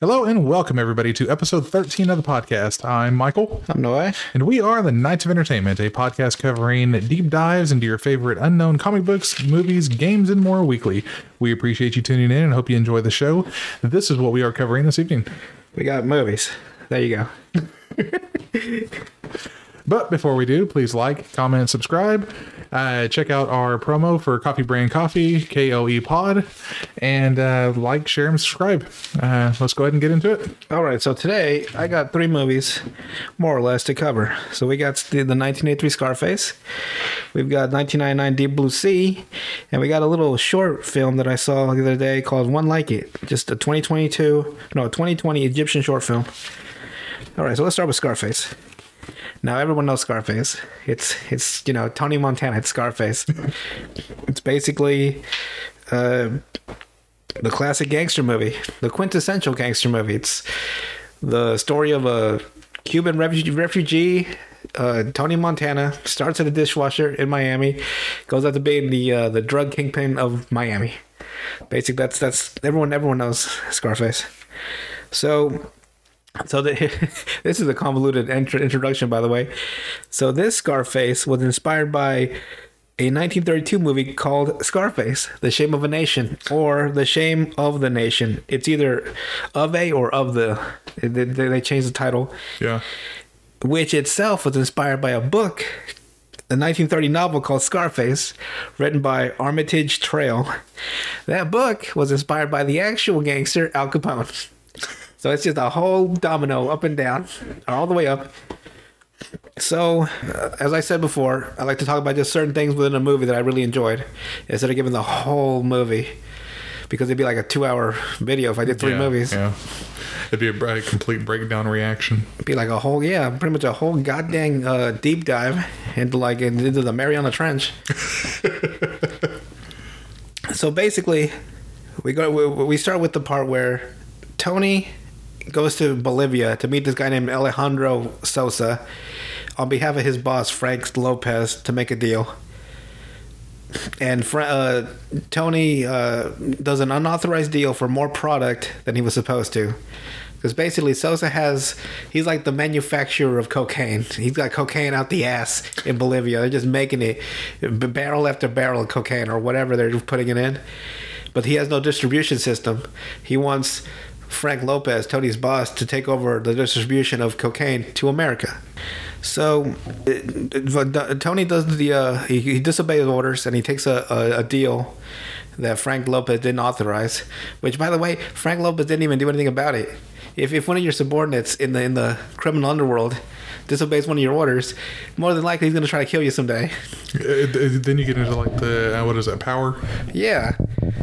Hello and welcome everybody to episode 13 of the podcast. I'm Michael, I'm Noah. and we are the Knights of Entertainment, a podcast covering deep dives into your favorite unknown comic books, movies, games, and more weekly. We appreciate you tuning in and hope you enjoy the show. This is what we are covering this evening. We got movies. There you go. But before we do, please like, comment, subscribe. Uh, check out our promo for Coffee Brand Coffee, KOE Pod, and uh, like, share, and subscribe. Uh, let's go ahead and get into it. All right, so today I got three movies, more or less, to cover. So we got the, the 1983 Scarface, we've got 1999 Deep Blue Sea, and we got a little short film that I saw the other day called One Like It, just a 2022, no, 2020 Egyptian short film. All right, so let's start with Scarface. Now everyone knows Scarface. It's it's you know Tony Montana. It's Scarface. it's basically uh, the classic gangster movie, the quintessential gangster movie. It's the story of a Cuban refugee. refugee uh, Tony Montana starts at a dishwasher in Miami, goes out to being the uh, the drug kingpin of Miami. Basically, that's that's everyone everyone knows Scarface. So so the, this is a convoluted intro, introduction, by the way. So this Scarface was inspired by a 1932 movie called Scarface: The Shame of a Nation, or The Shame of the Nation. It's either of a or of the. They, they they changed the title, Yeah. which itself was inspired by a book, a 1930 novel called Scarface, written by Armitage Trail. That book was inspired by the actual gangster Al Capone. So it's just a whole domino up and down, all the way up. So, uh, as I said before, I like to talk about just certain things within a movie that I really enjoyed instead of giving the whole movie because it'd be like a two hour video if I did three yeah, movies. Yeah. It'd be a, a complete breakdown reaction. It'd be like a whole, yeah, pretty much a whole goddamn uh, deep dive into like into the Mariana Trench. so basically, we go we, we start with the part where Tony goes to Bolivia to meet this guy named Alejandro Sosa on behalf of his boss Frank Lopez to make a deal. And uh, Tony uh, does an unauthorized deal for more product than he was supposed to. Because basically, Sosa has, he's like the manufacturer of cocaine. He's got cocaine out the ass in Bolivia. They're just making it barrel after barrel of cocaine or whatever they're putting it in. But he has no distribution system. He wants Frank Lopez, Tony's boss, to take over the distribution of cocaine to America. So uh, Tony does the uh, he, he disobeys orders and he takes a, a, a deal that Frank Lopez didn't authorize. Which, by the way, Frank Lopez didn't even do anything about it. If, if one of your subordinates in the in the criminal underworld disobeys one of your orders, more than likely he's going to try to kill you someday. Uh, then you get into like the uh, what is that power? Yeah,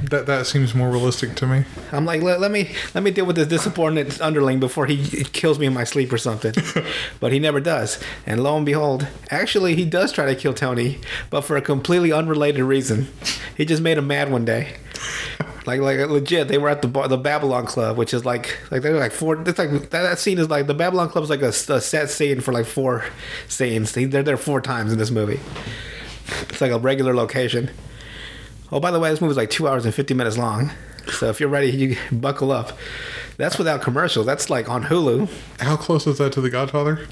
That that seems more realistic to me. I'm like, let, let me let me deal with this disappointed underling before he kills me in my sleep or something. but he never does. And lo and behold, actually he does try to kill Tony, but for a completely unrelated reason. He just made him mad one day. Like like legit, they were at the bar, the Babylon Club, which is like like they're like four. It's like that, that scene is like the Babylon Club is like a, a set scene for like four scenes. They, they're there four times in this movie. It's like a regular location. Oh, by the way, this movie is like two hours and fifty minutes long. So if you're ready, you buckle up. That's without commercials. That's like on Hulu. How close is that to The Godfather?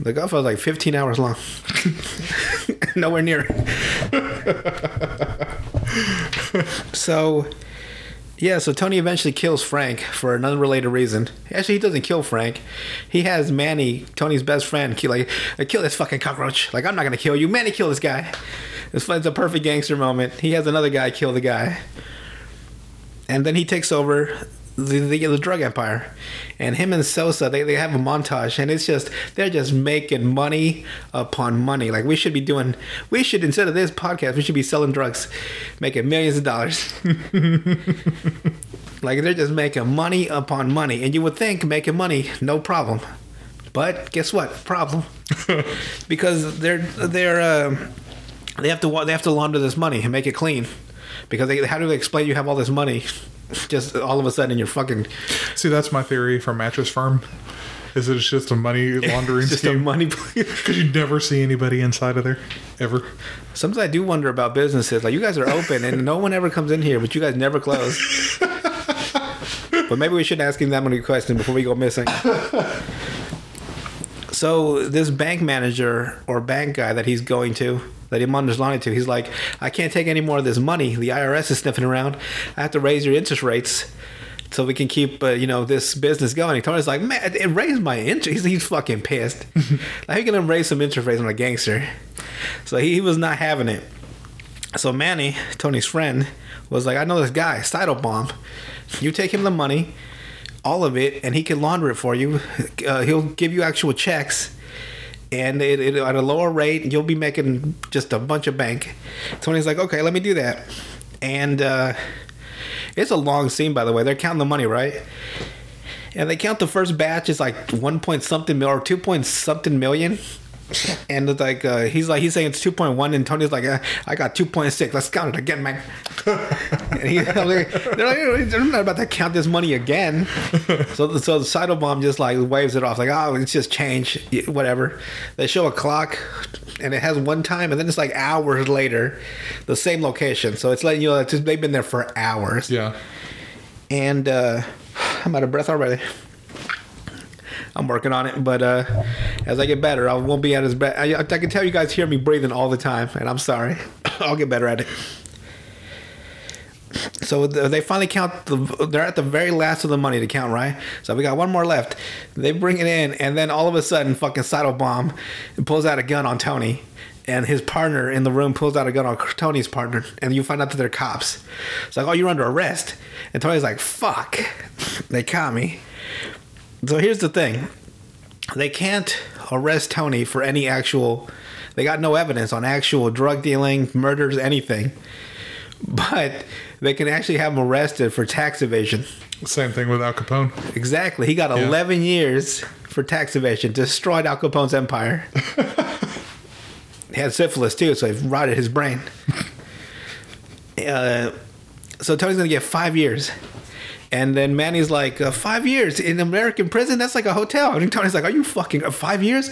The Godfather is like 15 hours long. Nowhere near. so, yeah, so Tony eventually kills Frank for an unrelated reason. Actually, he doesn't kill Frank. He has Manny, Tony's best friend, kill, like, kill this fucking cockroach. Like, I'm not to kill you. Manny, kill this guy. It's, it's a perfect gangster moment. He has another guy kill the guy. And then he takes over the, the, the drug empire. And him and Sosa, they, they have a montage, and it's just, they're just making money upon money. Like, we should be doing, we should, instead of this podcast, we should be selling drugs, making millions of dollars. like, they're just making money upon money. And you would think making money, no problem. But guess what? Problem. because they're, they're, uh, they have to they have to launder this money and make it clean because they, how do they explain you have all this money just all of a sudden you're fucking See, that's my theory for Mattress Firm. Is it's just a money laundering just a scheme? money Because you never see anybody inside of there ever. sometimes i do wonder about businesses like you guys are open and no one ever comes in here but you guys never close but maybe we shouldn't ask him that many questions before we go missing. so this bank manager or bank guy that he's going to, that Imander's lying to, he's like, I can't take any more of this money. The IRS is sniffing around. I have to raise your interest rates so we can keep uh, you know this business going. And Tony's like, man, it raised my interest. He's, he's fucking pissed. like, you gonna raise some interest rates on a gangster? So he, he was not having it. So Manny, Tony's friend, was like, I know this guy, Bomb. You take him the money, all of it, and he can launder it for you. Uh, he'll give you actual checks. And it, it, at a lower rate, you'll be making just a bunch of bank. Tony's like, okay, let me do that. And uh, it's a long scene, by the way. They're counting the money, right? And they count the first batch is like one point something mil or two point something million. And it's like uh, he's like he's saying it's two point one, and Tony's like, I got two point six. Let's count it again, man. and he, they're, like, they're not about to count this money again. so so the Seidelbaum just like waves it off, like oh, it's just change, whatever. They show a clock, and it has one time, and then it's like hours later, the same location. So it's letting you know that they've been there for hours. Yeah. And uh, I'm out of breath already. I'm working on it, but uh, as I get better, I won't be at as bad. I, I can tell you guys hear me breathing all the time, and I'm sorry. I'll get better at it. So they finally count. The, they're at the very last of the money to count, right? So we got one more left. They bring it in, and then all of a sudden, fucking Bomb pulls out a gun on Tony, and his partner in the room pulls out a gun on Tony's partner, and you find out that they're cops. It's like, oh, you're under arrest, and Tony's like, fuck, they caught me. So here's the thing they can't arrest Tony for any actual, they got no evidence on actual drug dealing, murders, anything. But they can actually have him arrested for tax evasion. Same thing with Al Capone. Exactly. He got yeah. 11 years for tax evasion, destroyed Al Capone's empire. he had syphilis too, so it rotted his brain. Uh, so Tony's going to get five years. And then Manny's like, uh, five years in American prison? That's like a hotel. And Tony's like, are you fucking, uh, five years?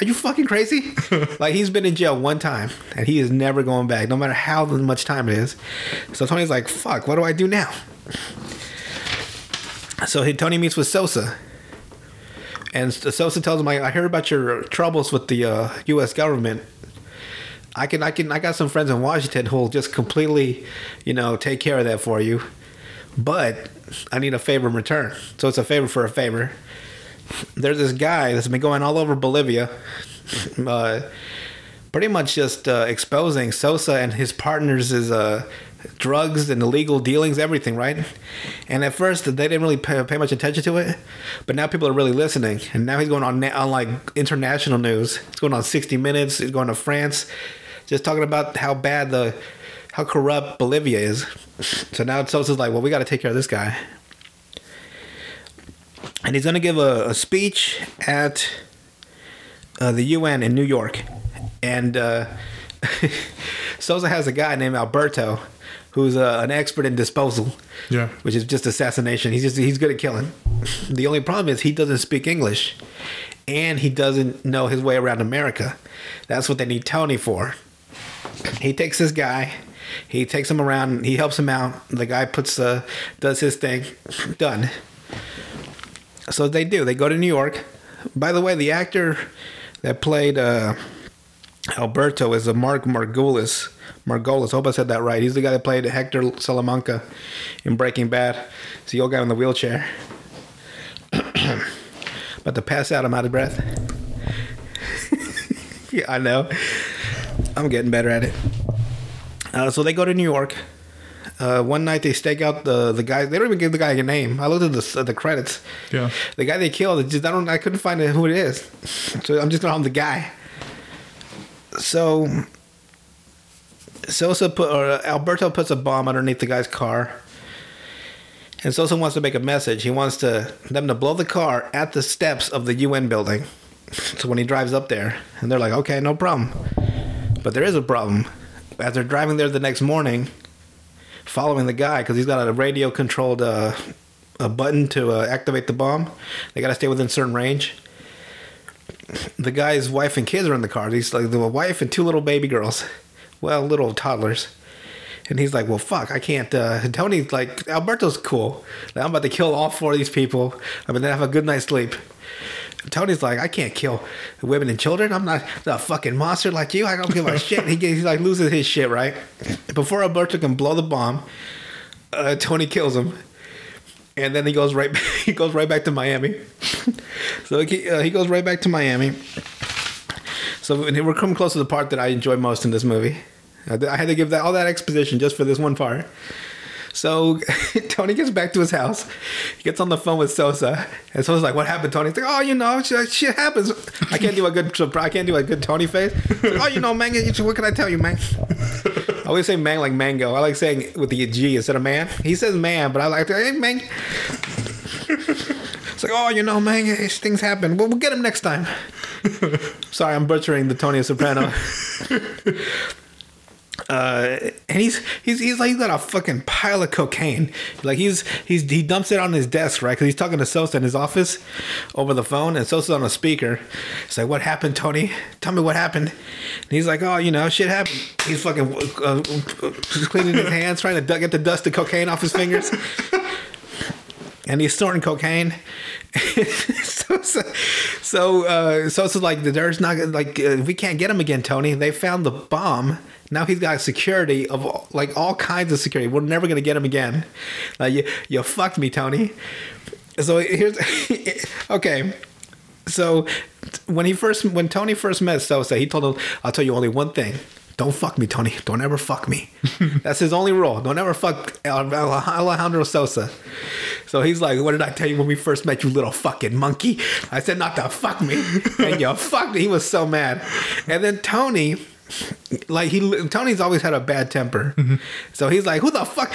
Are you fucking crazy? like, he's been in jail one time and he is never going back, no matter how much time it is. So Tony's like, fuck, what do I do now? So he, Tony meets with Sosa. And Sosa tells him, I, I heard about your troubles with the uh, U.S. government. I can, I can, I got some friends in Washington who'll just completely, you know, take care of that for you. But I need a favor in return. So it's a favor for a favor. There's this guy that's been going all over Bolivia, uh, pretty much just uh, exposing Sosa and his partners' is uh, drugs and illegal dealings, everything, right? And at first, they didn't really pay, pay, much attention to it, but now people are really listening. And now he's going on on like international news. It's going on 60 Minutes. He's going to France, just talking about how bad the how corrupt Bolivia is. So now Sosa's like, well, we got to take care of this guy. And he's going to give a, a, speech at uh, the UN in New York. And uh, Sosa has a guy named Alberto who's uh, an expert in disposal. Yeah. Which is just assassination. He's just he's good at killing. The only problem is he doesn't speak English and he doesn't know his way around America. That's what they need Tony for. He takes this guy he takes him around. He helps him out. The guy puts uh, does his thing. Done. So they do. They go to New York. By the way, the actor that played uh, Alberto is a Mark Margulis. Margolis. Hope I said that right. He's the guy that played Hector Salamanca in Breaking Bad. It's the old guy in the wheelchair. About to pass out, I'm out of breath. yeah, I know. I'm getting better at it. Uh, so they go to New York. Uh, one night they stake out the the guy. They don't even give the guy a name. I looked at the the credits. Yeah. The guy they killed. Just I don't. I couldn't find who it is. So I'm just gonna call him the guy. So. Sosa put or Alberto puts a bomb underneath the guy's car. And Sosa wants to make a message. He wants to them to blow the car at the steps of the UN building. So when he drives up there, and they're like, "Okay, no problem," but there is a problem as they're driving there the next morning, following the guy because he's got a radio controlled uh, a button to uh, activate the bomb. They got to stay within certain range. The guy's wife and kids are in the car. He's like the wife and two little baby girls, well, little toddlers. And he's like, well, fuck, I can't. Uh, Tony's like, Alberto's cool. I'm about to kill all four of these people. I'm gonna have a good night's sleep. Tony's like, I can't kill women and children. I'm not a fucking monster like you. I don't give a shit. He, gets, he like loses his shit, right? Before Alberto can blow the bomb, uh, Tony kills him. And then he goes right back, he goes right back to Miami. so he, uh, he goes right back to Miami. So we're coming close to the part that I enjoy most in this movie. I had to give that all that exposition just for this one part. So Tony gets back to his house. He gets on the phone with Sosa, and Sosa's like, "What happened, Tony?" He's like, "Oh, you know, shit, shit happens. I can't do a good, I can't do a good Tony face. Like, oh, you know, man, what can I tell you, man?" I always say "man" like mango. I like saying with the G instead of "man." He says "man," but I like to, "Hey, man." It's like, oh, you know, man, things happen. Well, we'll get him next time. Sorry, I'm butchering the Tony Soprano. Uh, and he's he's he's like he's got a fucking pile of cocaine. Like he's he's he dumps it on his desk, right? Because he's talking to Sosa in his office over the phone, and Sosa's on a speaker. It's like, "What happened, Tony? Tell me what happened." And he's like, "Oh, you know, shit happened." He's fucking uh, cleaning his hands, trying to get the dust of cocaine off his fingers. And he's snorting cocaine. so so so, uh, Sosa's like, "There's not like uh, we can't get him again, Tony. They found the bomb." Now he's got security of all, like all kinds of security. We're never gonna get him again. Like you, you fucked me, Tony. So here's okay. So when he first, when Tony first met Sosa, he told him, "I'll tell you only one thing." Don't fuck me, Tony. Don't ever fuck me. That's his only rule. Don't ever fuck Alejandro Sosa. So he's like, What did I tell you when we first met, you little fucking monkey? I said not to fuck me. And you fucked me. He was so mad. And then Tony like he Tony's always had a bad temper, mm-hmm. so he's like, "Who the fuck?"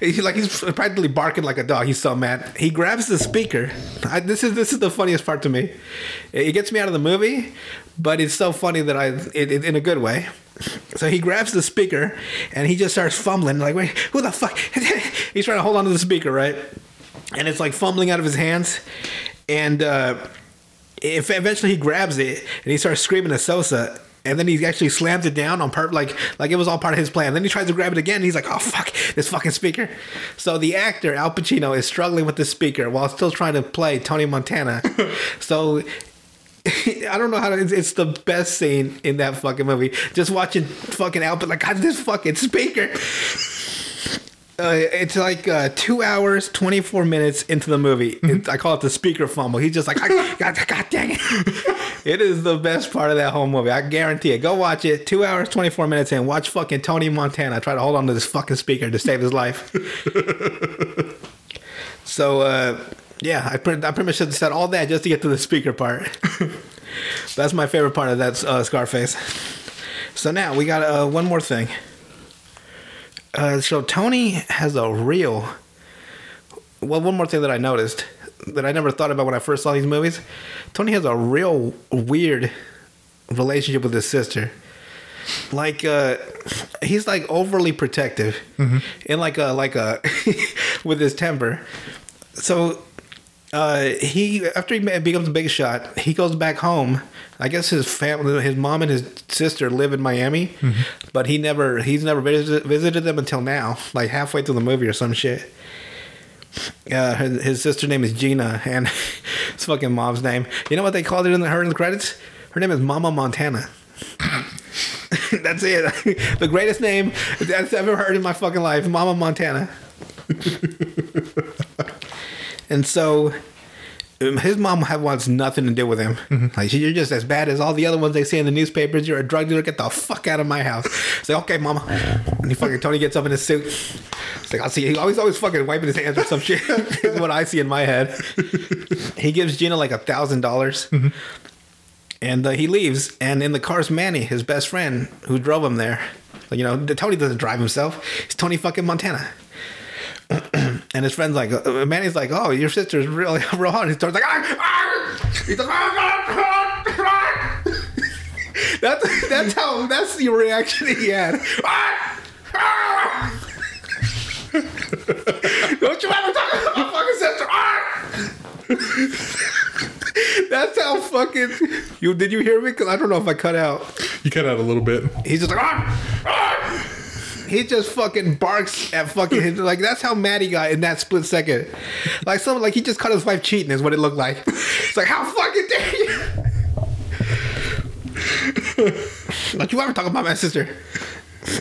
He's like he's practically barking like a dog. He's so mad. He grabs the speaker. I, this is this is the funniest part to me. It gets me out of the movie, but it's so funny that I it, it, in a good way. So he grabs the speaker and he just starts fumbling like, "Wait, who the fuck?" he's trying to hold on to the speaker, right? And it's like fumbling out of his hands, and. uh if eventually he grabs it and he starts screaming at Sosa, and then he actually slams it down on part like like it was all part of his plan. Then he tries to grab it again. he's like, "Oh fuck, this fucking speaker!" So the actor Al Pacino is struggling with the speaker while still trying to play Tony Montana. so I don't know how to. It's, it's, the best scene in that fucking movie. Just watching fucking Al, but like God, this fucking speaker. Uh, it's like uh, two hours, 24 minutes into the movie. Mm-hmm. I call it the speaker fumble. He's just like, God, God dang it. it is the best part of that whole movie. I guarantee it. Go watch it. Two hours, 24 minutes in. Watch fucking Tony Montana try to hold on to this fucking speaker to save his life. so, uh, yeah, I, pretty, I pretty much said all that just to get to the speaker part. That's my favorite part of that uh, Scarface. So now we got uh, one more thing. Uh, so Tony has a real. Well, one more thing that I noticed that I never thought about when I first saw these movies. Tony has a real weird relationship with his sister. Like uh, he's like overly protective, mm-hmm. and like a like a with his temper. So uh, he after he becomes a big shot, he goes back home. I guess his family, his mom and his sister live in Miami, mm-hmm. but he never he's never visited, visited them until now, like halfway through the movie or some shit. Uh, his, his sister name is Gina, and his fucking mom's name. You know what they called it in the her in the credits? Her name is Mama Montana. that's it. the greatest name that's ever heard in my fucking life, Mama Montana. And so um, his mom wants nothing to do with him. Mm-hmm. Like you're just as bad as all the other ones they see in the newspapers. You're a drug dealer. Get the fuck out of my house. Say okay, mama. And he fucking Tony gets up in his suit. It's like I see. He always always fucking wiping his hands or some shit. is what I see in my head. he gives Gina like a thousand dollars. Mm-hmm. And uh, he leaves, and in the car's Manny, his best friend, who drove him there. Like, you know, Tony doesn't drive himself. It's Tony fucking Montana. and his friend's like, uh, Manny's like, oh, your sister's really real hard. He starts like, ah, ah! he's like, ah, ah, that's that's how that's the reaction he had. Ah, ah! Don't you ever talk about my fucking sister? Ah! That's how fucking you did you hear me? Because I don't know if I cut out. You cut out a little bit. He's just like ah, ah! He just fucking barks at fucking his, like that's how mad he got in that split second. Like someone like he just caught his wife cheating is what it looked like. It's like how fucking dare you? Don't you ever talk about my sister?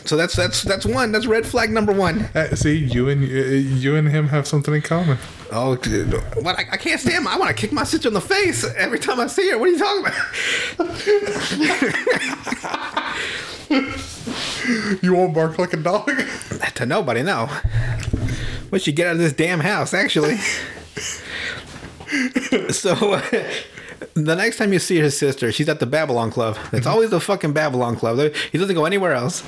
So that's that's that's one. That's red flag number one. Uh, see, you and uh, you and him have something in common. Oh, dude. what? I, I can't stand. him. I want to kick my sister in the face every time I see her. What are you talking about? You won't bark like a dog. to nobody, no. We should get out of this damn house, actually. so, uh, the next time you see his sister, she's at the Babylon Club. It's always the fucking Babylon Club. He doesn't go anywhere else.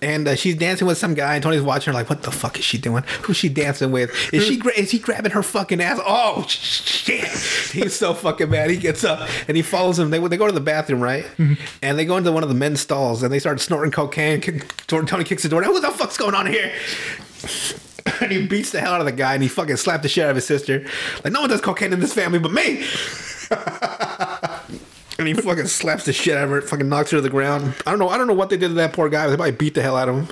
And uh, she's dancing with some guy, and Tony's watching her like, "What the fuck is she doing? Who's she dancing with? Is she gra- is he grabbing her fucking ass? Oh shit!" He's so fucking mad. He gets up and he follows him. They they go to the bathroom, right? And they go into one of the men's stalls and they start snorting cocaine. Tony kicks the door. What the fuck's going on here? and he beats the hell out of the guy and he fucking slapped the shit out of his sister. Like, no one does cocaine in this family but me. and he fucking slaps the shit out of her, fucking knocks her to the ground. I don't know. I don't know what they did to that poor guy. They probably beat the hell out of him.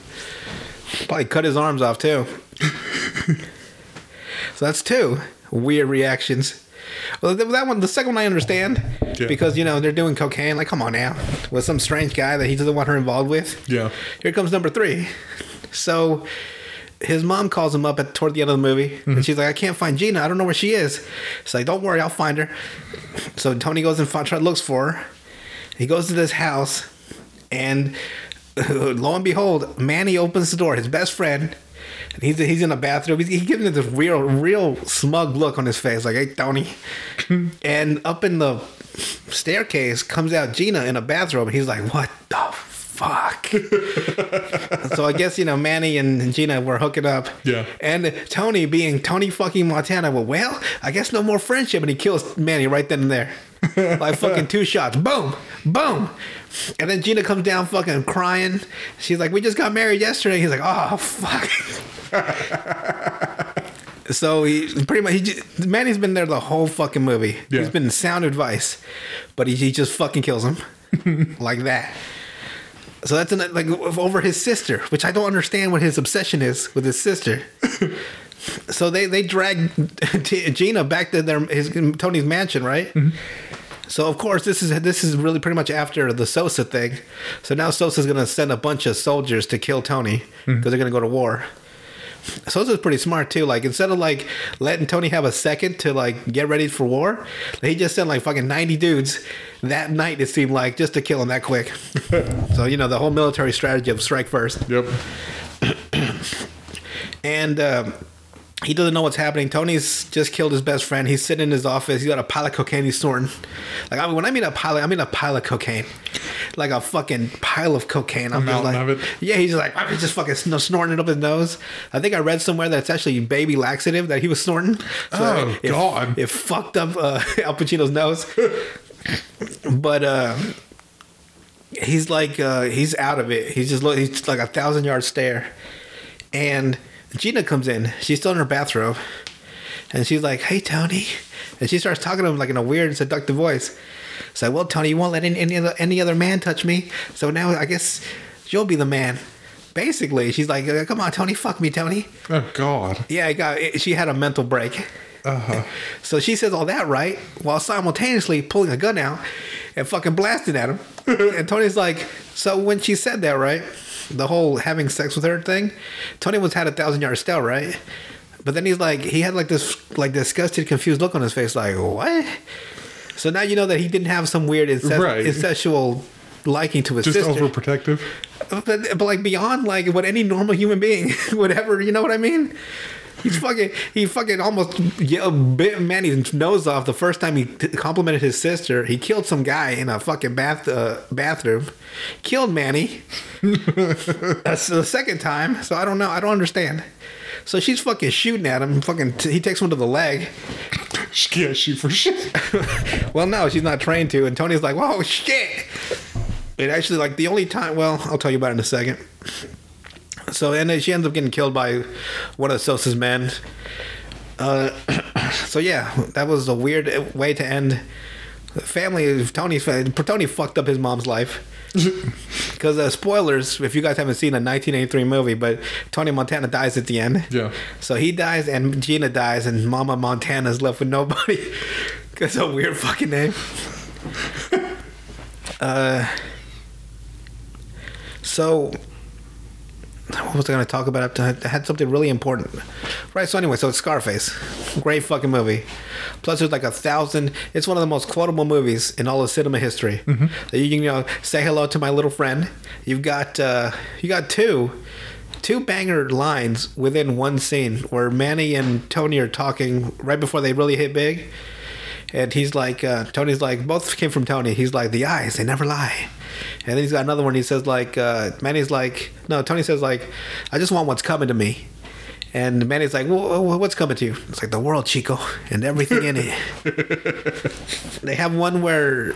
Probably cut his arms off too. so that's two weird reactions. Well, that one, the second one, I understand Yeah. because you know they're doing cocaine. Like, come on now, with some strange guy that he doesn't want her involved with. Yeah. Here comes number three. So his mom calls him up at toward the end of the movie, and mm-hmm. she's like, "I can't find Gina. I don't know where she is." He's like, "Don't worry, I'll find her." So Tony goes and find, looks for her. He goes to this house, and lo and behold, Manny opens the door. His best friend. And he's he's in a bathroom. He's, he's giving it this real real smug look on his face, like, "Hey, Tony." and up in the staircase comes out Gina in a bathrobe. And he's like, "What the fuck?" so I guess you know Manny and Gina were hooking up. Yeah. And Tony, being Tony fucking Montana, well, well, I guess no more friendship, and he kills Manny right then and there, like fucking two shots, boom, boom. And then Gina comes down fucking crying. She's like, "We just got married yesterday." He's like, "Oh fuck." So he pretty much he just, Manny's been there the whole fucking movie. Yeah. He's been sound advice, but he, he just fucking kills him like that. So that's an, like over his sister, which I don't understand what his obsession is with his sister. so they they drag T- Gina back to their his Tony's mansion, right? Mm-hmm. So of course this is this is really pretty much after the Sosa thing. So now Sosa's gonna send a bunch of soldiers to kill Tony mm-hmm. because they're gonna go to war. Sosa's pretty smart too. Like instead of like letting Tony have a second to like get ready for war, he just sent like fucking ninety dudes that night. It seemed like just to kill him that quick. so you know the whole military strategy of strike first Yep. and um, he doesn't know what's happening. Tony's just killed his best friend. He's sitting in his office. He's got a pile of cocaine he's snorting. Like I mean, when I mean a pile, I mean a pile of cocaine, like a fucking pile of cocaine. I'm just like, yeah, he's just like he's just fucking snor- snorting it up his nose. I think I read somewhere that it's actually baby laxative that he was snorting. Oh, it, God. It fucked up uh, Al Pacino's nose. but uh, he's like uh, he's out of it. He's just look, he's like a thousand yard stare. And Gina comes in. She's still in her bathrobe, and she's like, "Hey, Tony," and she starts talking to him like in a weird, seductive voice. It's like, "Well, Tony, you won't let any any other, any other man touch me, so now I guess you'll be the man." Basically, she's like, "Come on, Tony, fuck me, Tony." Oh God. Yeah, I got. She had a mental break. Uh-huh. So she says all that right while simultaneously pulling a gun out and fucking blasting at him. and Tony's like, so when she said that, right, the whole having sex with her thing, Tony was had a thousand yard stare, right? But then he's like, he had like this like disgusted, confused look on his face, like what? So now you know that he didn't have some weird incest- Right. incestual liking to his sister. Just sister. overprotective. But, but like beyond like what any normal human being would ever, you know what I mean? He's fucking, he fucking almost yelled, bit Manny's nose off the first time he t- complimented his sister. He killed some guy in a fucking bath uh, bathroom, killed Manny. That's the second time. So I don't know. I don't understand. So she's fucking shooting at him. Fucking, t- he takes one to the leg. Yeah, shoot for shit. Well, no, she's not trained to. And Tony's like, whoa, shit. It actually, like, the only time, well, I'll tell you about it in a second. So, and then she ends up getting killed by one of Sosa's men. Uh, so, yeah, that was a weird way to end the family of Tony's. Tony fucked up his mom's life. Because uh, spoilers, if you guys haven't seen a 1983 movie, but Tony Montana dies at the end. Yeah. So he dies, and Gina dies, and Mama Montana's left with nobody. That's a weird fucking name. uh, so what was I going to talk about? I had something really important. Right, so anyway, so it's Scarface. Great fucking movie. Plus, there's like a thousand. It's one of the most quotable movies in all of cinema history. Mm-hmm. So you can, you know, say hello to my little friend. You've got, uh, you got two, two banger lines within one scene where Manny and Tony are talking right before they really hit big. And he's like, uh, Tony's like, both came from Tony. He's like, the eyes, they never lie. And then he's got another one. He says like, uh, Manny's like, no, Tony says like, I just want what's coming to me. And Manny's like, well, what's coming to you? It's like the world, Chico, and everything in it. they have one where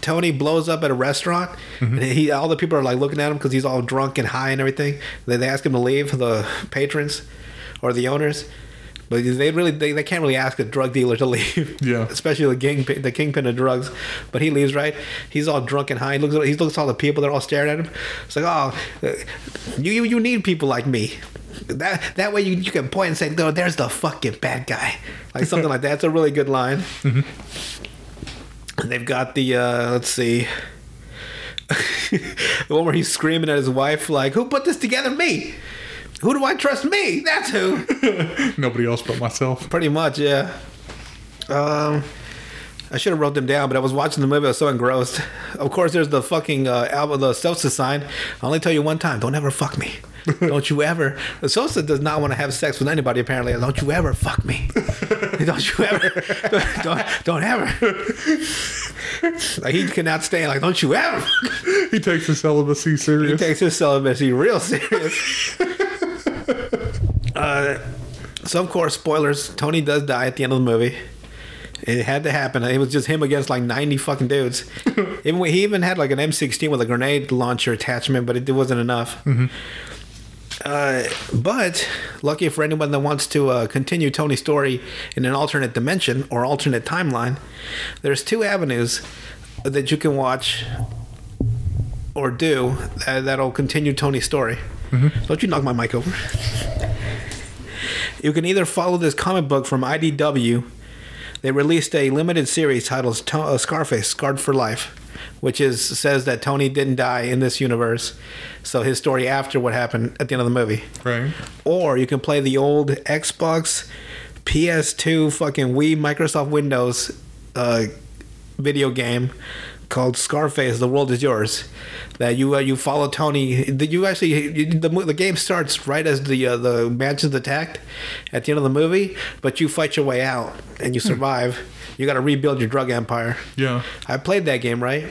Tony blows up at a restaurant, mm-hmm. and he all the people are like looking at him because he's all drunk and high and everything. They, they ask him to leave, the patrons or the owners. But they really they, they can't really ask a drug dealer to leave. Yeah. Especially the king the kingpin of drugs. But he leaves right. He's all drunk and high. He looks at he looks at all the people. They're all staring at him. It's like oh, you you, you need people like me. That that way you, you can point and say no, there's the fucking bad guy. Like something like that. It's a really good line. Mm-hmm. And they've got the uh, let's see. the one where he's screaming at his wife like, "Who put this together? Me." Who do I trust? Me. That's who. Nobody else but myself. Pretty much, yeah. Um, I should have wrote them down, but I was watching the movie. I was so engrossed. Of course, there's the fucking uh, album, the Sosa sign. I only tell you one time: don't ever fuck me. don't you ever. Sosa does not want to have sex with anybody. Apparently, don't you ever fuck me. don't you ever. Don't, don't, don't ever. like he cannot stand. Like don't you ever. he takes his celibacy serious. He takes his celibacy real serious. Uh, so of course, spoilers. Tony does die at the end of the movie. It had to happen. It was just him against like ninety fucking dudes. even he even had like an M sixteen with a grenade launcher attachment, but it wasn't enough. Mm-hmm. Uh, but lucky for anyone that wants to uh, continue Tony's story in an alternate dimension or alternate timeline, there's two avenues that you can watch or do that'll continue Tony's story. Mm-hmm. Don't you knock my mic over? You can either follow this comic book from IDW. They released a limited series titled uh, Scarface: Scarred for Life, which is says that Tony didn't die in this universe, so his story after what happened at the end of the movie. Right. Or you can play the old Xbox, PS2, fucking Wii, Microsoft Windows uh, video game called Scarface: The World Is Yours. That you uh, you follow Tony. That you actually you, the the game starts right as the uh, the mansion's attacked at the end of the movie, but you fight your way out and you hmm. survive. You got to rebuild your drug empire. Yeah, I played that game right.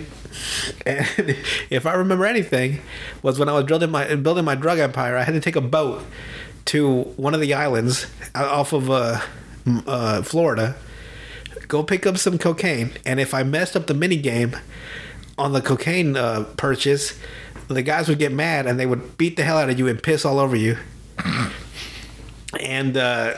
And if I remember anything, was when I was building my building my drug empire. I had to take a boat to one of the islands off of uh, uh, Florida go pick up some cocaine, and if I messed up the mini game on the cocaine uh, purchase, the guys would get mad and they would beat the hell out of you and piss all over you. and uh,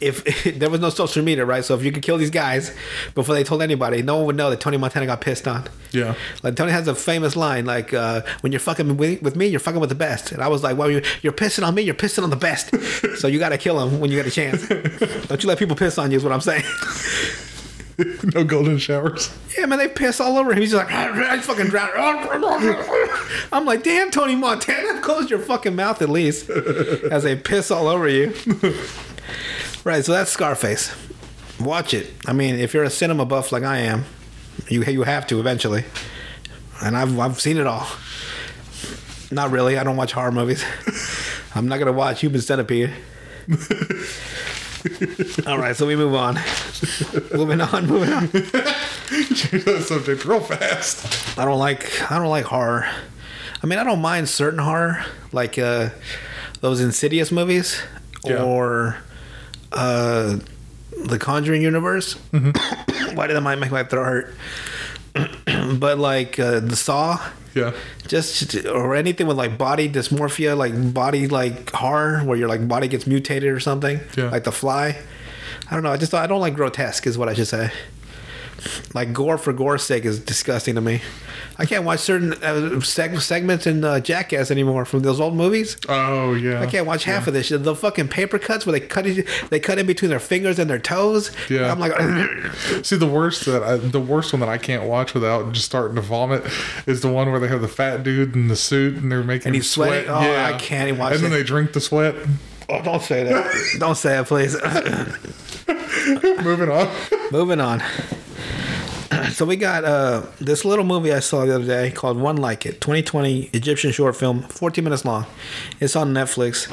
if, there was no social media, right? So if you could kill these guys before they told anybody, no one would know that Tony Montana got pissed on. Yeah. Like Tony has a famous line, like uh, when you're fucking with, with, me, you're fucking with the best. And I was like, well, you're, you're pissing on me, you're pissing on the best. so you got to kill him when you get a chance. Don't you let people piss on you, is what I'm saying. no golden showers. Yeah, man, they piss all over him. He's like, ah, ah, I fucking drown. I'm like, damn, Tony Montana, close your fucking mouth at least, as they piss all over you. right, so that's Scarface. Watch it. I mean, if you're a cinema buff like I am, you you have to eventually. And I've I've seen it all. Not really. I don't watch horror movies. I'm not gonna watch Human Centipede. All right, so we move on. moving on, moving on. Change that subject real fast. I don't like I don't like horror. I mean, I don't mind certain horror, like uh, those Insidious movies yeah. or uh, the Conjuring universe. Mm-hmm. Why did that make my throat hurt? but like uh, the Saw, yeah, just or anything with like body dysmorphia, like body like horror, where your like body gets mutated or something, yeah. like The Fly. I don't know. I just I don't like grotesque, is what I should say. Like gore for gore's sake is disgusting to me. I can't watch certain uh, seg- segments in uh, Jackass anymore from those old movies. Oh yeah. I can't watch half of this shit. The fucking paper cuts where they cut it, they cut in between their fingers and their toes. Yeah. I'm like, See, the worst that I, the worst one that I can't watch without just starting to vomit is the one where they have the fat dude in the suit and they're making And he's sweat. Oh, I can't even watch And then it. they drink the sweat. oh, don't say that. don't say it, please. Moving on. Moving on. So we got uh, this little movie I saw the other day called One Like It, 2020 Egyptian short film, 14 minutes long. It's on Netflix.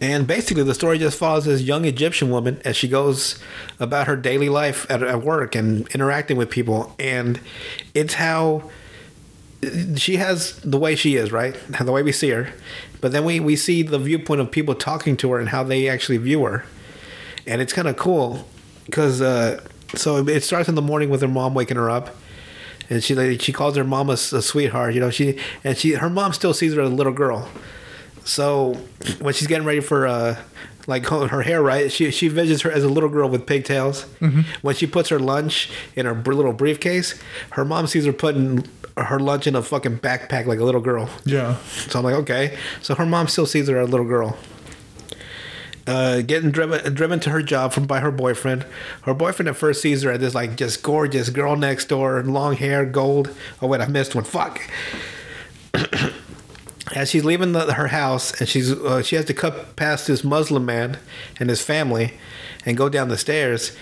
And basically, the story just follows this young Egyptian woman as she goes about her daily life at, at work and interacting with people. And it's how she has the way she is, right? The way we see her. But then we, we see the viewpoint of people talking to her and how they actually view her. And it's kind of cool because uh, so it starts in the morning with her mom waking her up. And she like, she calls her mom a sweetheart, you know. She and she her mom still sees her as a little girl. So when she's getting ready for uh, like her her hair right, she she visits her as a little girl with pigtails. When she puts her lunch in her little briefcase, her mom sees her putting her lunch in a fucking backpack like a little girl. Yeah. So I'm like, okay. So her mom still sees her as a little girl. Uh, getting driven driven to her job from by her boyfriend. Her boyfriend at first sees her as this like just gorgeous girl next door, long hair, gold. Oh wait, I missed one. Fuck. as she's leaving the, her house and she's uh, she has to cut past this Muslim man and his family and go down the stairs.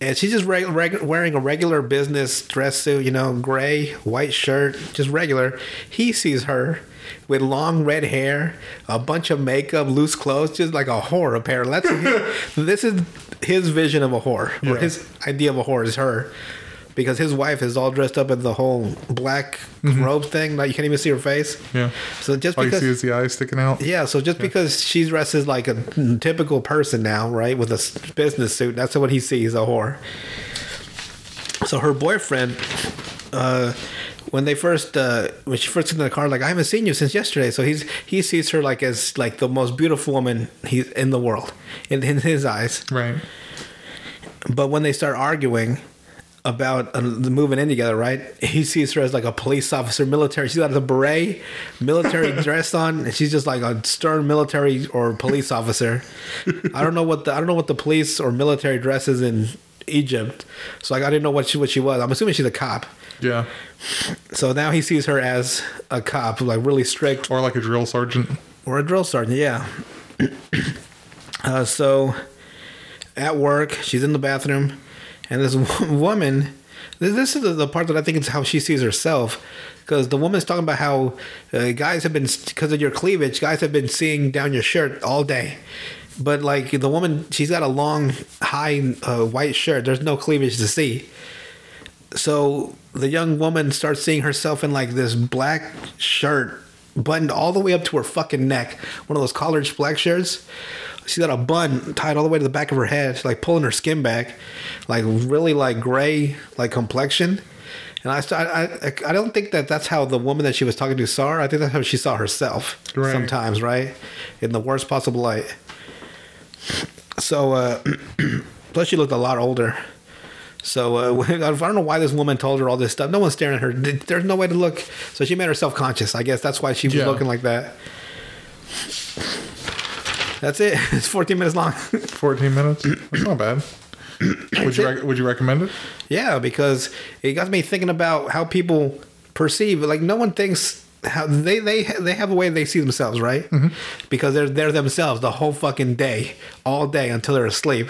And she's just reg- reg- wearing a regular business dress suit, you know, gray, white shirt, just regular. He sees her with long red hair, a bunch of makeup, loose clothes, just like a whore, apparently. That's this is his vision of a whore, or his idea of a whore is her. Because his wife is all dressed up in the whole black robe thing, like you can't even see her face. Yeah. So just All you because see is the eyes sticking out. yeah, so just because she dresses like a typical person now, right, with a business suit, that's what he sees a whore. So her boyfriend, uh, when they first, uh, when she first gets in the car, like I haven't seen you since yesterday. So he's he sees her like as like the most beautiful woman he's in the world in, in his eyes. Right. But when they start arguing about uh, the moving in together, right? He sees her as like a police officer, military. She's got the beret, military dress on, and she's just like a stern military or police officer. I don't know what the I don't know what the police or military dress is in Egypt, so like I didn't know what she what she was. I'm assuming she's a cop. Yeah. So now he sees her as a cop, like really strict Or like a drill sergeant. or a drill sergeant, yeah. uh, so at work, she's in the bathroom, and this wo- woman. This, is the, the part that I think is how she sees herself, because the woman's talking about how uh, guys have been because of your cleavage, guys have been seeing down your shirt all day. But like the woman, she's got a long, high uh, white shirt. There's no cleavage to see. So the young woman starts seeing herself in like this black shirt, buttoned all the way up to her fucking neck. One of those collared black shirts. She's got a bun tied all the way to the back of her head, She's, like pulling her skin back, like really like gray, like complexion. And I, I, I, don't think that that's how the woman that she was talking to saw her. I think that's how she saw herself Right. sometimes, right? In the worst possible light. So, uh, plus she looked a lot older. So uh, I don't know why this woman told her all this stuff. No one's staring at her. There's no way to look. So she made herself conscious. I guess that's why she was Yeah. looking like that. That's it. It's 14 minutes long. 14 minutes. That's not bad. Would you rec- would you recommend it? yeah, because it got me thinking about how people perceive. Like no one thinks how they they they have a way they see themselves, right? Because they're they're themselves the whole fucking day, all day until they're asleep.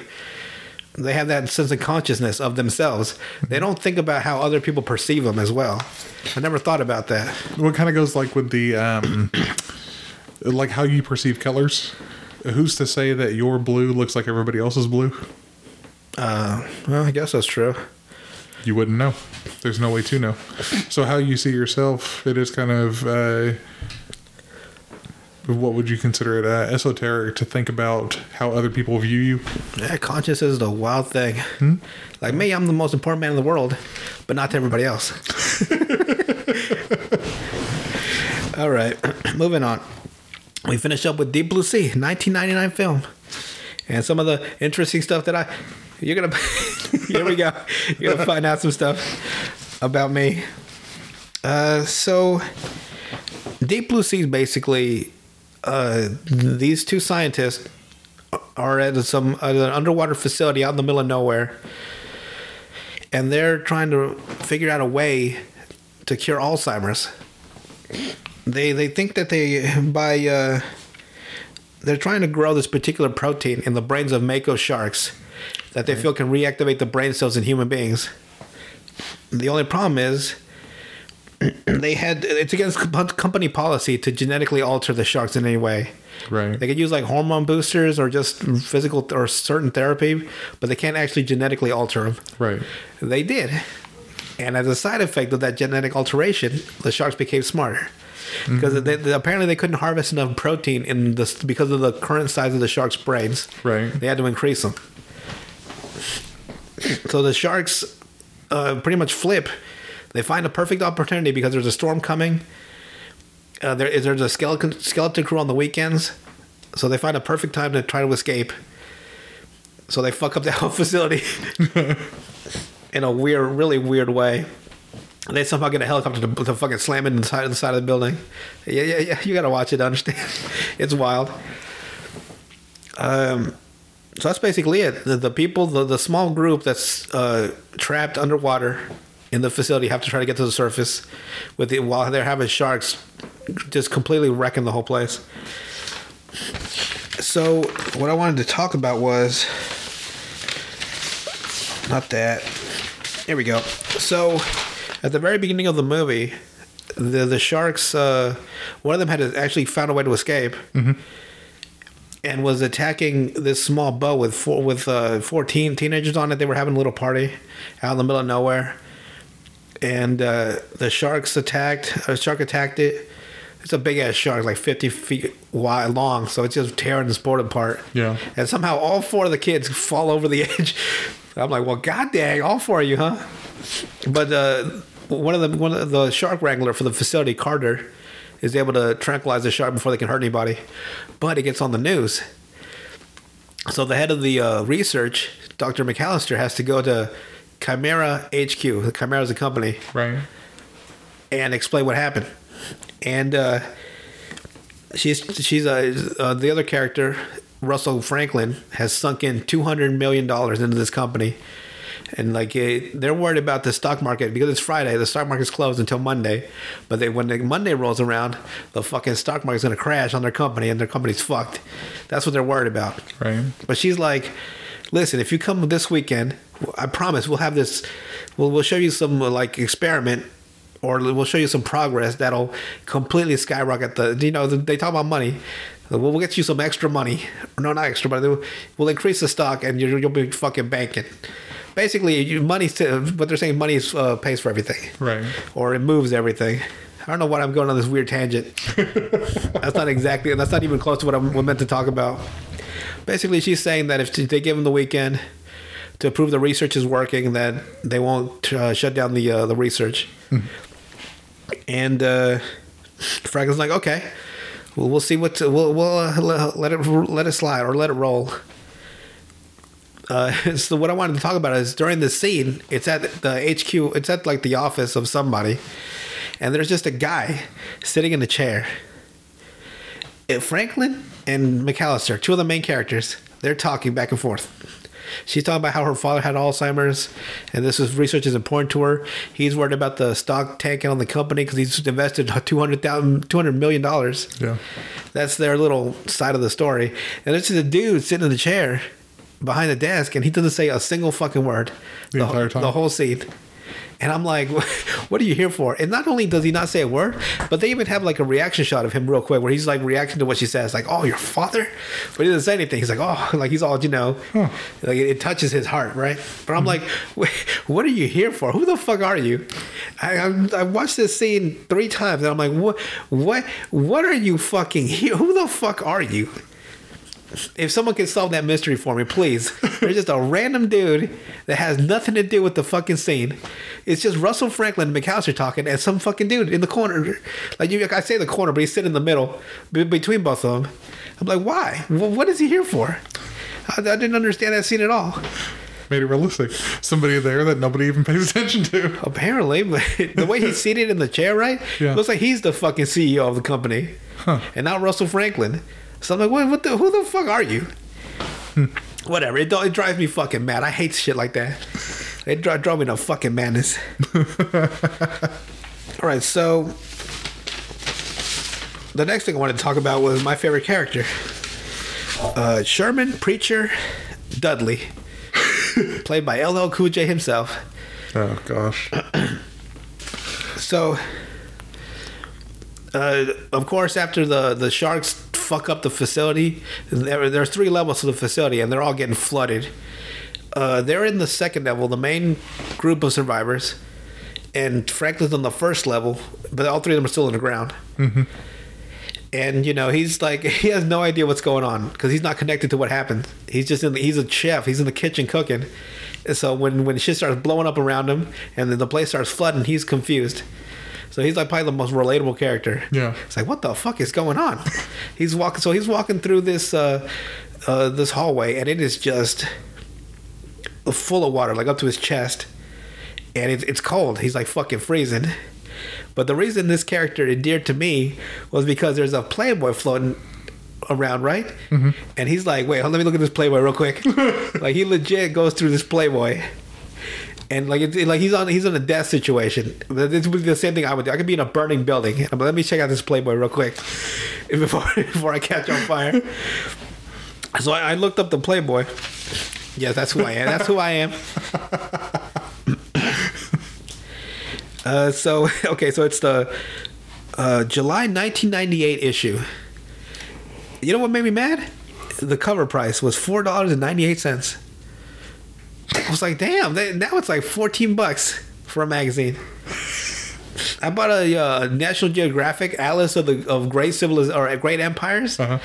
They have that sense of consciousness of themselves. They don't think about how other people perceive them as well. I never thought about that. What kind of goes like with the um, like how you perceive colors? Who's to say that your blue looks like everybody else's blue? Uh, well, I guess that's true. You wouldn't know. There's no way to know. So how you see yourself, it is kind of uh, what would you consider it uh, esoteric to think about how other people view you? Yeah, conscious is the wild thing. Like me, I'm the most important man in the world, but not to everybody else. All right, moving on. We finish up with Deep Blue Sea, 1999 film, and some of the interesting stuff that I you're gonna Here we go. You're gonna find out some stuff about me. Uh, so Deep Blue Sea is basically uh, these two scientists are at some an underwater facility out in the middle of nowhere, and they're trying to figure out a way to cure Alzheimer's. They they think that they by uh, they're trying to grow this particular protein in the brains of mako sharks that they feel can reactivate the brain cells in human beings. The only problem is they had it's against company policy to genetically alter the sharks in any way. Right. They could use like hormone boosters or just physical or certain therapy, but they can't actually genetically alter them. Right. They did. And as a side effect of that genetic alteration, the sharks became smarter. Because mm-hmm. they, they- apparently they couldn't harvest enough protein in this because of the current size of the sharks' brains. Right. They had to increase them. So the sharks uh, pretty much flip. They find a perfect opportunity because there's a storm coming. Uh, there is there's a skeleton skeleton crew on the weekends, so they find a perfect time to try to escape. So they fuck up the whole facility in a weird, really weird way. And they somehow get a helicopter to, to fucking slam it in the side, the side of the building. Yeah, yeah, yeah. You gotta watch it to understand. it's wild. Um, so that's basically it. The, the people, the, the small group that's uh, trapped underwater in the facility have to try to get to the surface with while they're having sharks just completely wrecking the whole place. So what I wanted to talk about was not that. Here we go. So at the very beginning of the movie, the the sharks, uh, one of them had actually found a way to escape and was attacking this small boat with four with uh, 14 teenagers on it. They were having a little party out in the middle of nowhere, and uh, the sharks attacked. A shark attacked it. It's a big ass shark, like 50 feet wide long, so it's just tearing this boat apart. Yeah. And somehow all four of the kids fall over the edge. I'm like, well, god dang, all four of you, huh? But uh, one of the one of the shark wrangler for the facility, Carter, is able to tranquilize the shark before they can hurt anybody. But it gets on the news. So the head of the uh, research, Dr. McAllister, has to go to Chimera HQ. The Chimera is a company Right. and explain what happened. And uh, she's she's uh, uh, the other character, Russell Franklin, has sunk in two hundred million dollars into this company, and like eh, they're worried about the stock market because it's Friday. The stock market's closed until Monday, but they when the Monday rolls around, the fucking stock market's gonna crash on their company, and their company's fucked. That's what they're worried about. Right. But she's like, listen, if you come this weekend, I promise we'll have this. We'll we'll show you some like experiment, or we'll show you some progress that'll completely skyrocket the. You know, they talk about money. We'll, we'll get you some extra money. No, not extra, but we'll increase the stock, and you'll, you'll be fucking banking. Basically, you, money. What they're saying, money uh, pays for everything Right. or it moves everything. I don't know why I'm going on this weird tangent. that's not exactly. That's not even close to what I'm meant to talk about. Basically, she's saying that if they give them the weekend to prove the research is working, that they won't uh, shut down the uh, the research. And uh, Franklin's like, okay, well, we'll see what we'll we'll uh, let it let it slide or let it roll. Uh, so what I wanted to talk about is during the scene, it's at the HQ, it's at like the office of somebody, and there's just a guy sitting in a chair. Uh, Franklin and McAllister, two of the main characters, they're talking back and forth. She's talking about how her father had Alzheimer's, and this is research is important to her. He's worried about the stock tanking on the company because he's invested $200, $200 million. Yeah. That's their little side of the story. And this is a dude sitting in the chair behind the desk, and he doesn't say a single fucking word The entire time? The whole scene. And I'm like, what are you here for? And not only does he not say a word, but they even have like a reaction shot of him real quick where he's like reacting to what she says, like, oh, your father? But he doesn't say anything. He's like, oh, like he's all, you know, like it, touches his heart, right? But I'm hmm. like, what are you here for? Who the fuck are you? I, I, I watched this scene three times and I'm like, what, what, what are you fucking here? Who the fuck are you? If someone can solve that mystery for me, please. There's just a random dude that has nothing to do with the fucking scene. It's just Russell Franklin and McAllister talking, and some fucking dude in the corner. Like you, I say the corner, but he's sitting in the middle be- between both of them. I'm like, why? Wh- What is he here for? I, I didn't understand that scene at all. made it realistic. Somebody there that nobody even pays attention to. Apparently, but the way he's seated in the chair, right? Yeah. Looks like he's the fucking CEO of the company, Huh. and not Russell Franklin. So I'm like, what? What the? Who the fuck are you? Whatever. It, it drives me fucking mad. I hate shit like that. It dri- drove me to fucking madness. All right, so the next thing I wanted to talk about was my favorite character, uh, Sherman Preacher Dudley, played by LL Cool J himself. Oh gosh. So, uh, of course, after the the sharks fuck up the facility, there there's three levels to the facility, and they're all getting flooded. Uh, they're in the second level, the main group of survivors, and Franklin's on the first level, but all three of them are still in the ground. And you know he's like he has no idea what's going on because he's not connected to what happened. He's just in the, he's a chef. He's in the kitchen cooking. And so when when shit starts blowing up around him and then the place starts flooding, he's confused. So he's like probably the most relatable character. Yeah. It's like what the fuck is going on? he's walking. So he's walking through this uh, uh, this hallway and it is just full of water, like up to his chest, and it's it's cold. He's like fucking freezing. But the reason this character endeared to me was because there's a Playboy floating around, right? Mm-hmm. And he's like, "Wait, let me look at this Playboy real quick." like he legit goes through this Playboy, and like it's like he's on he's in a death situation. This would be the same thing I would do. I could be in a burning building, but let me check out this Playboy real quick before before I catch on fire. So I, I looked up the Playboy. Yes, that's who I am. That's who I am. Uh, so okay, so it's the uh, July 1998 issue. You know what made me mad? The cover price was four dollars and ninety eight cents. I was like, damn, that, now it's like fourteen bucks for a magazine. I bought a uh, National Geographic Atlas of the of Great Civiliz or Great Empires. Uh-huh.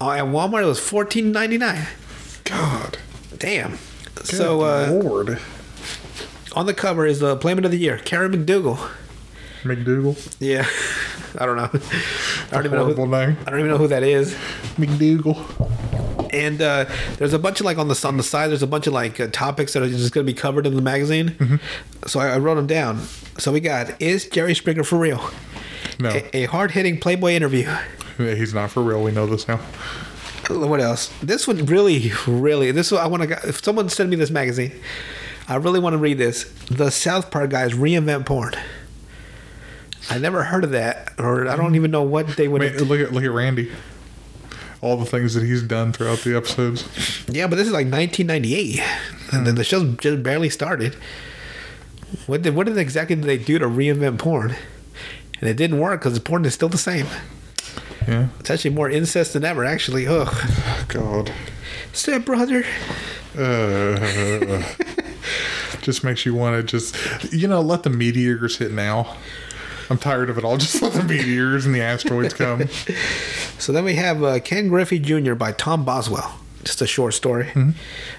Uh, at Walmart, it was fourteen ninety nine. God. Damn. So uh, Lord. on the cover is the Playmate of the Year, Karen McDougal. McDougal. Yeah, I don't know. I don't even know. Who, name. I don't even know who that is. McDougal. And uh, there's a bunch of like on the on the side. There's a bunch of like uh, topics that are just going to be covered in the magazine. So I, I wrote them down. So we got is Jerry Springer for real? No, A, a hard hitting Playboy interview. he's not for real. We know this now. What else? This one really, really. This one I want to. If someone send me this magazine, I really want to read this. The South Park guys reinvent porn. I never heard of that, or I don't even know what they would. I mean, look at look at Randy. All the things that he's done throughout the episodes. Yeah, but this is like 1998, and then the show's just barely started. What did what did exactly did they do to reinvent porn? And it didn't work because the porn is still the same. Yeah. It's actually more incest than ever. Actually, ugh. God. Step brother. Uh, just makes you want to just, you know, let the meteors hit now. I'm tired of it all. Just let the meteors and the asteroids come. So then we have uh, Ken Griffey Jr. by Tom Boswell. Just a short story.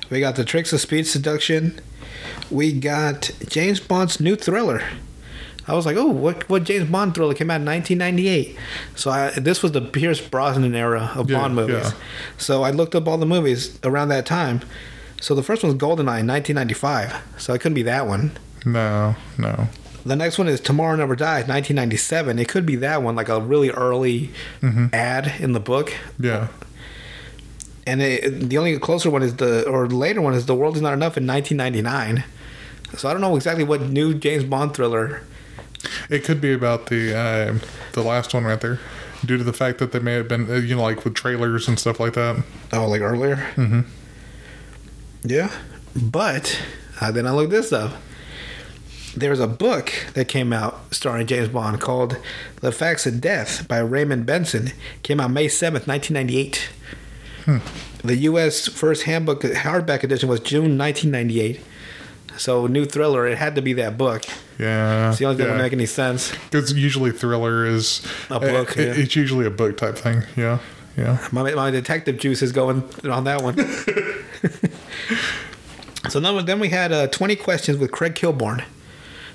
We got the Tricks of Speed Seduction. We got James Bond's new thriller. I was like, oh, what what James Bond thriller came out in 1998? So I, this was the Pierce Brosnan era of Yeah, Bond movies. yeah. So I looked up all the movies around that time. So the first one was GoldenEye in 1995. So it couldn't be that one. No, no. The next one is Tomorrow Never Dies, 1997. It could be that one, like a really early ad in the book. Yeah. And it, the only closer one is the, or later one is The World Is Not Enough in 1999. So I don't know exactly what new James Bond thriller. It could be about the uh, the last one right there, due to the fact that they may have been, uh, you know, like with trailers and stuff like that. Oh, like earlier? Mm-hmm. Yeah. But uh, then I looked this up. There's a book that came out starring James Bond called The Facts of Death by Raymond Benson. Came out May 7th, 1998. The U.S. first handbook hardback edition was June 1998. So, new thriller, it had to be that book. Yeah. It's the only thing that would make any sense. Because usually thriller is A book, it- yeah. It's usually a book type thing. Yeah. Yeah. My, my detective juice is going on that one. so then, then we had uh, 20 questions with Craig Kilborn,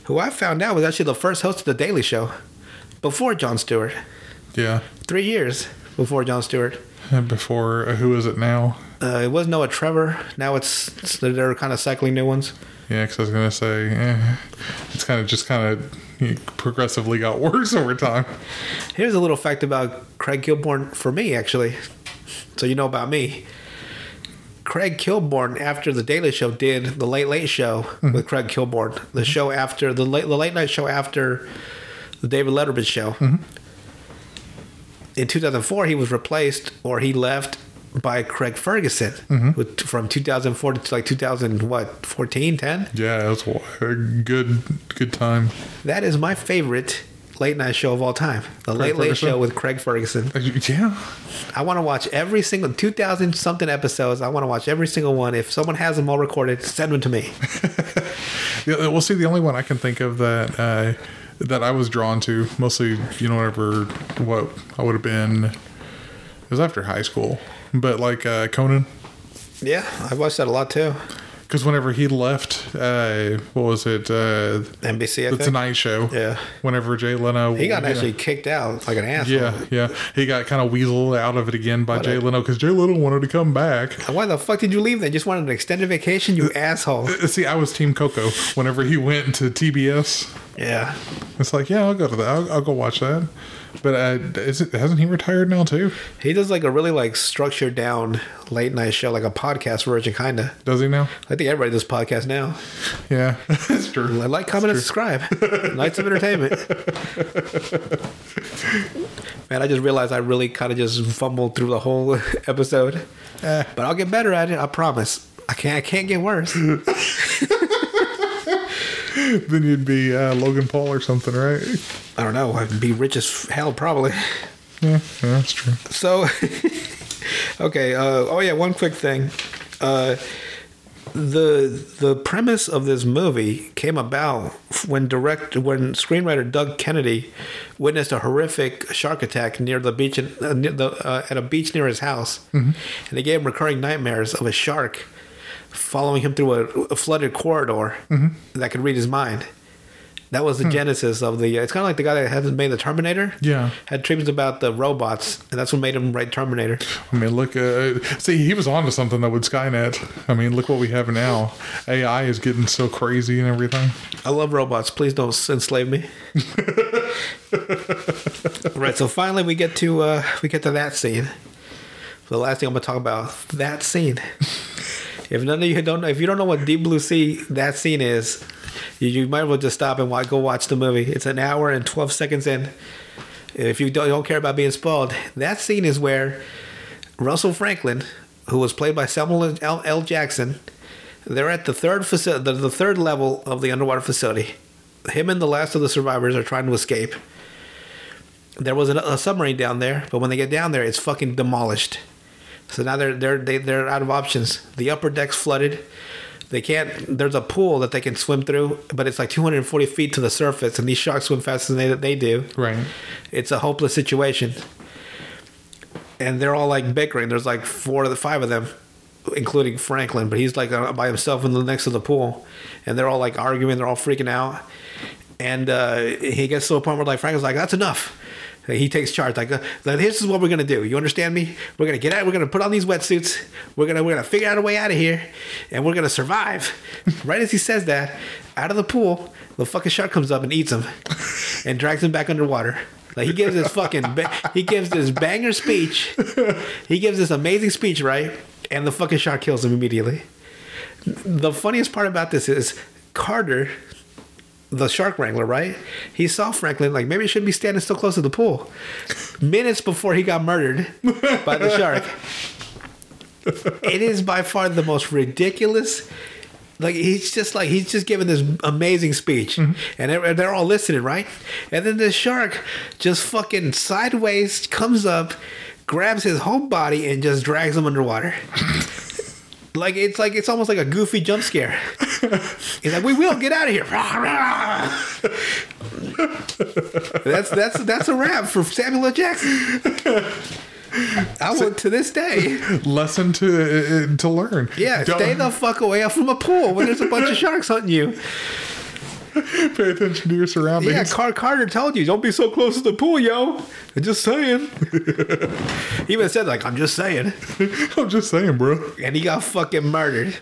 who I found out was actually the first host of The Daily Show before Jon Stewart. Yeah. Three years before Jon Stewart. And before uh, who is it now? Uh, it was Noah Trevor. Now it's, it's they're kind of cycling new ones. Yeah, because I was gonna say eh, it's kind of just kind of progressively got worse over time. Here's a little fact about Craig Kilborn for me, actually. So you know about me. Craig Kilborn, after the Daily Show, did the Late Late Show mm-hmm. with Craig Kilborn, the mm-hmm. show after the late the late night show after the David Letterman show. Mm-hmm. In 2004, he was replaced or he left by Craig Ferguson with, from 2004 to like 2000 what 14 10 Yeah, it was a good good time. that is my favorite late night show of all time the Craig late late Ferguson? show with craig ferguson Uh, Yeah, I want to watch every single 2000 something episodes. I want to watch every single one. If someone has them all recorded, send them to me. yeah, we'll see, the only one I can think of that uh, that I was drawn to, mostly, you know, whatever, what I would have been, it was after high school, but like uh, Conan, Yeah, I watched that a lot too. Because whenever he left, uh, what was it, uh, NBC, I the think. Tonight Show? Yeah. Whenever Jay Leno, He got actually kicked out like an asshole. Yeah, yeah, he got kind of weaseled out of it again by What Jay a- Leno because Jay Leno wanted to come back. Why the fuck did you leave They Just wanted an extended vacation, you asshole. Uh, See, I was Team Coco whenever he went to TBS. Yeah. It's like, yeah, I'll go to that. I'll, I'll go watch that. But uh, is it hasn't he retired now too? He does like a really like structured down late night show, like a podcast version, kind of. Does he now? I think everybody does podcast now. Yeah, that's true. Like, comment, and subscribe. Nights of entertainment. Man, I just realized I really kind of just fumbled through the whole episode. Eh. But I'll get better at it. I promise. I can't. I can't get worse. then you'd be uh, Logan Paul or something, right? I don't know. I'd be rich as hell probably. Yeah, yeah that's true. So, okay. Uh, oh yeah, one quick thing. Uh, the the premise of this movie came about when direct when screenwriter Doug Kennedy witnessed a horrific shark attack near the beach in, uh, near the, uh, at a beach near his house, and it gave him recurring nightmares of a shark following him through a, a flooded corridor that could read his mind. That was the genesis of the. It's kind of like the guy that had made the Terminator. Yeah. had dreams about the robots, and that's what made him write Terminator. I mean, look. Uh, see, he was onto something though with Skynet. I mean, look what we have now. AI is getting so crazy and everything. I love robots. Please don't enslave me. right. So finally, we get to uh, we get to that scene. The last thing I'm gonna talk about that scene. If none of you don't know, if you don't know what Deep Blue Sea that scene is, you, you might as well just stop and wa- go watch the movie. It's an hour and 12 seconds in. If you don't, don't care about being spoiled, that scene is where Russell Franklin, who was played by Samuel L. L. Jackson, they're at the third facility, the, the third level of the underwater facility. Him and the last of the survivors are trying to escape. There was a, a submarine down there, but when they get down there, it's fucking demolished. So now they're they're they, they're out of options. The upper deck's flooded. They can't. There's a pool that they can swim through, but it's like 240 feet to the surface, and these sharks swim faster than they, they do. Right. It's a hopeless situation. And they're all like bickering. There's like four of the five of them, including Franklin, but he's like uh, by himself in the next to the pool. And they're all like arguing. They're all freaking out. And uh, he gets to a point where like Franklin's like, "That's enough." He takes charge. Like, uh, this is what we're gonna do. You understand me? We're gonna get out. We're gonna put on these wetsuits. We're gonna we're gonna figure out a way out of here, and we're gonna survive. right as he says that, out of the pool, the fucking shark comes up and eats him, and drags him back underwater. Like he gives this fucking ba- he gives this banger speech. He gives this amazing speech, right? And the fucking shark kills him immediately. The funniest part about this is Carter, the shark wrangler, right? He saw Franklin like maybe he shouldn't be standing so close to the pool. Minutes before he got murdered by the shark. It is by far the most ridiculous. Like he's just like he's just giving this amazing speech, mm-hmm. and they're, they're all listening, right? And then the shark just fucking sideways comes up, grabs his whole body, and just drags him underwater. Like it's like it's almost like a goofy jump scare. He's like, "We will get out of here." that's that's that's a wrap for Samuel L. Jackson. I would to this day. Lesson to uh, to learn. Yeah, Don't- stay the fuck away from a pool when there's a bunch of sharks hunting you. Pay attention to your surroundings. Yeah, Car- Carter told you, don't be so close to the pool, yo. I'm just saying. he even said, like, I'm just saying. I'm just saying, bro. And he got fucking murdered.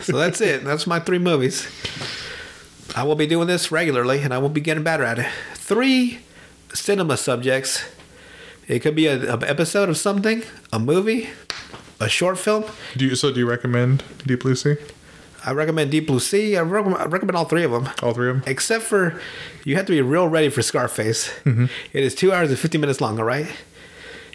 So that's it. That's my three movies. I will be doing this regularly and I will be getting better at it. Three cinema subjects. It could be an episode of something, a movie, a short film. Do you so do you recommend Deep Blue Sea? I recommend Deep Blue Sea. I recommend, I recommend all three of them. All three of them? Except for you have to be real ready for Scarface. Mm-hmm. It is two hours and 50 minutes long, all right?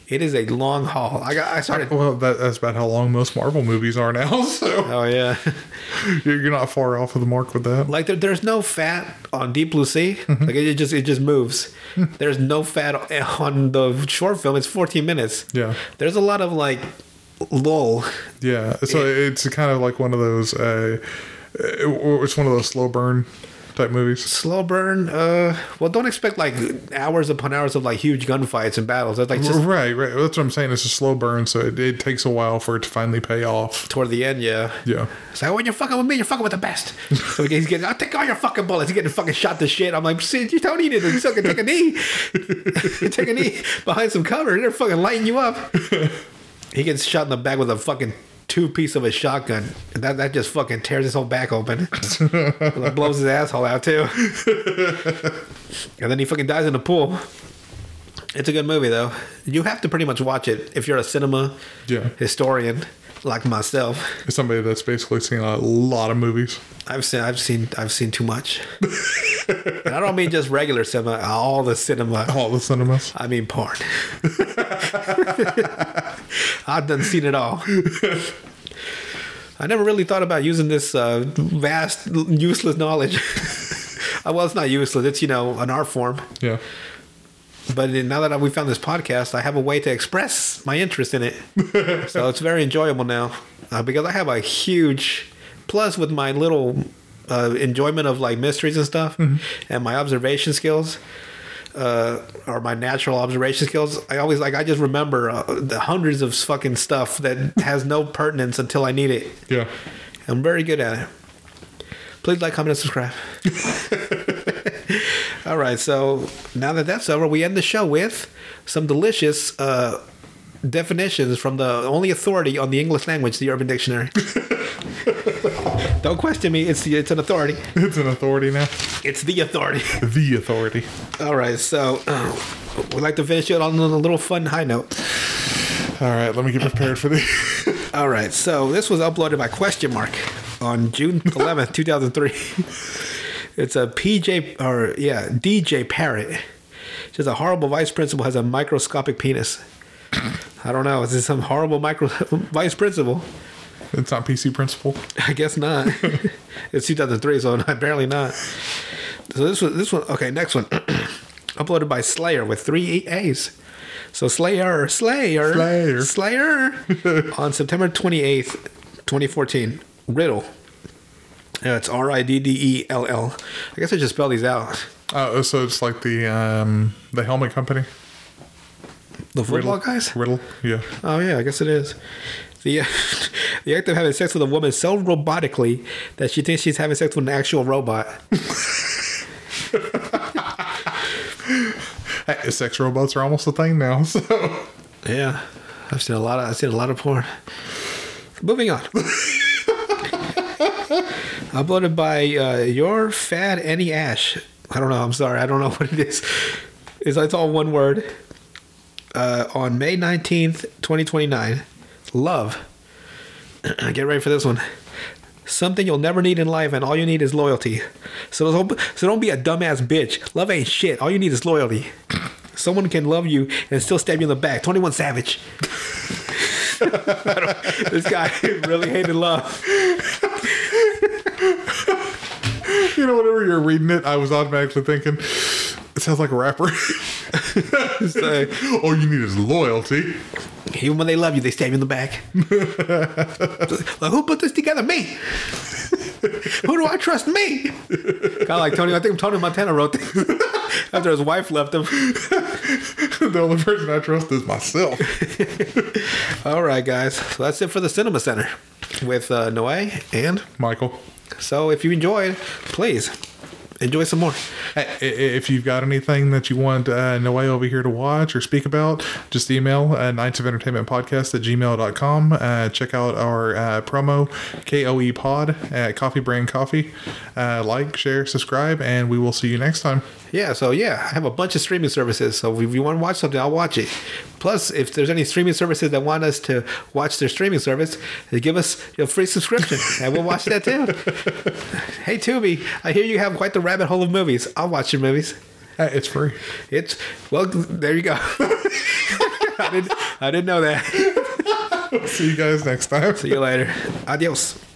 It is a long haul. I got I started. Well, that, that's about how long most Marvel movies are now. So Oh, yeah. you're you're not far off of the mark with that. like there, there's no fat on Deep Blue Sea. Mm-hmm. Like it just it just moves. there's no fat on the short film. It's 14 minutes. Yeah. There's a lot of like lull. Yeah. So it's kind of like one of those. Uh, it- it's one of those slow burn type movies. Slow burn. Uh, well, don't expect like hours upon hours of like huge gunfights and battles. It's like just right, right. That's what I'm saying. It's a slow burn, so it, it takes a while for it to finally pay off. toward the end, yeah. Yeah. It's like, when you're fucking with me, you're fucking with the best. So he's getting, I'll take all your fucking bullets. He's getting fucking shot to shit. I'm like, see, you don't need it. You can take a knee. take a knee behind some cover. They're fucking lighting you up. He gets shot in the back with a fucking two piece of a shotgun. And that, that just fucking tears his whole back open. It blows his asshole out too. and then he fucking dies in the pool. It's a good movie though. You have to pretty much watch it if you're a cinema Yeah. historian like myself. It's somebody that's basically seen a lot of movies. I've seen, I've seen, I've seen too much. and I don't mean just regular cinema, all the cinema. All the cinemas. I mean porn. I've done seen it all. I never really thought about using this uh, vast, useless knowledge. Well, it's not useless. It's you know an art form. Yeah. But now that we found this podcast, I have a way to express my interest in it. so it's very enjoyable now uh, because I have a huge plus with my little uh, enjoyment of like mysteries and stuff and my observation skills. Uh, or my natural observation skills. I always like. I just remember uh, the hundreds of fucking stuff that has no pertinence until I need it. Yeah. I'm very good at it. Please like, comment, and subscribe. All right, so now that that's over, we end the show with some delicious uh, definitions from the only authority on the English language, the Urban Dictionary. Don't question me; it's it's an authority. It's an authority now. It's the authority. The authority. All right, so uh, we'd like to finish it on a little fun high note. All right, let me get prepared for the. All right, so this was uploaded by Question Mark on June 11th, 2003. It's a PJ, or yeah, DJ Parrot. Just a horrible vice principal has a microscopic penis. I don't know. Is this some horrible micro vice principal? It's not PC principle. I guess not. it's 2003, so apparently not. So this one, this one, okay. Next one, uploaded by Slayer with three A's. So Slayer, Slayer, Slayer. Slayer, on September 28th, 2014. Riddell. Yeah, it's R I D D E L L. I guess I just spell these out. Oh, so it's like the um the helmet company. The football Riddell. guys. Riddell. Yeah. Oh yeah, I guess it is. The the act of having sex with a woman so robotically that she thinks she's having sex with an actual robot. Hey, sex robots are almost a thing now. So Yeah, I've seen a lot of I've seen a lot of porn. Moving on. Uploaded by uh, your fat Annie Ash. I don't know. I'm sorry. I don't know what it is. It's, it's all one word. Uh, on May 19th, 2029. Love. Get ready for this one. Something you'll never need in life, and all you need is loyalty. So don't, so don't be a dumbass bitch. Love ain't shit. All you need is loyalty. Someone can love you and still stab you in the back. 21 Savage. This guy really hated love. You know, whenever you're reading it, I was automatically thinking, it sounds like a rapper. So, All you need is loyalty. even when they love you, they stab you in the back. Like, who put this together? Me. who do I trust? Me. Kind of like Tony. I think Tony Montana wrote this after his wife left him. the only person I trust is myself. All right, guys. So that's it for the Cinema Center with uh, Noe and Michael. So if you enjoyed, please enjoy some more. Hey, i- i- If you've got anything that you want uh, Noe over here to watch or speak about, just email uh, Nights of Entertainment Podcast at gmail.com. Uh, check out our uh, promo, KOE Pod at Coffee Brand Coffee. Uh, like, share, subscribe, and we will see you next time. Yeah, so yeah, I have a bunch of streaming services. So if you want to watch something, I'll watch it. Plus, if there's any streaming services that want us to watch their streaming service, they give us a free subscription, and we'll watch that too. hey, Tubi, I hear you have quite the rabbit hole of movies. I'll watch your movies. Uh, it's free. It's well, there you go. I didn't, I didn't know that. See you guys next time. See you later. Adios.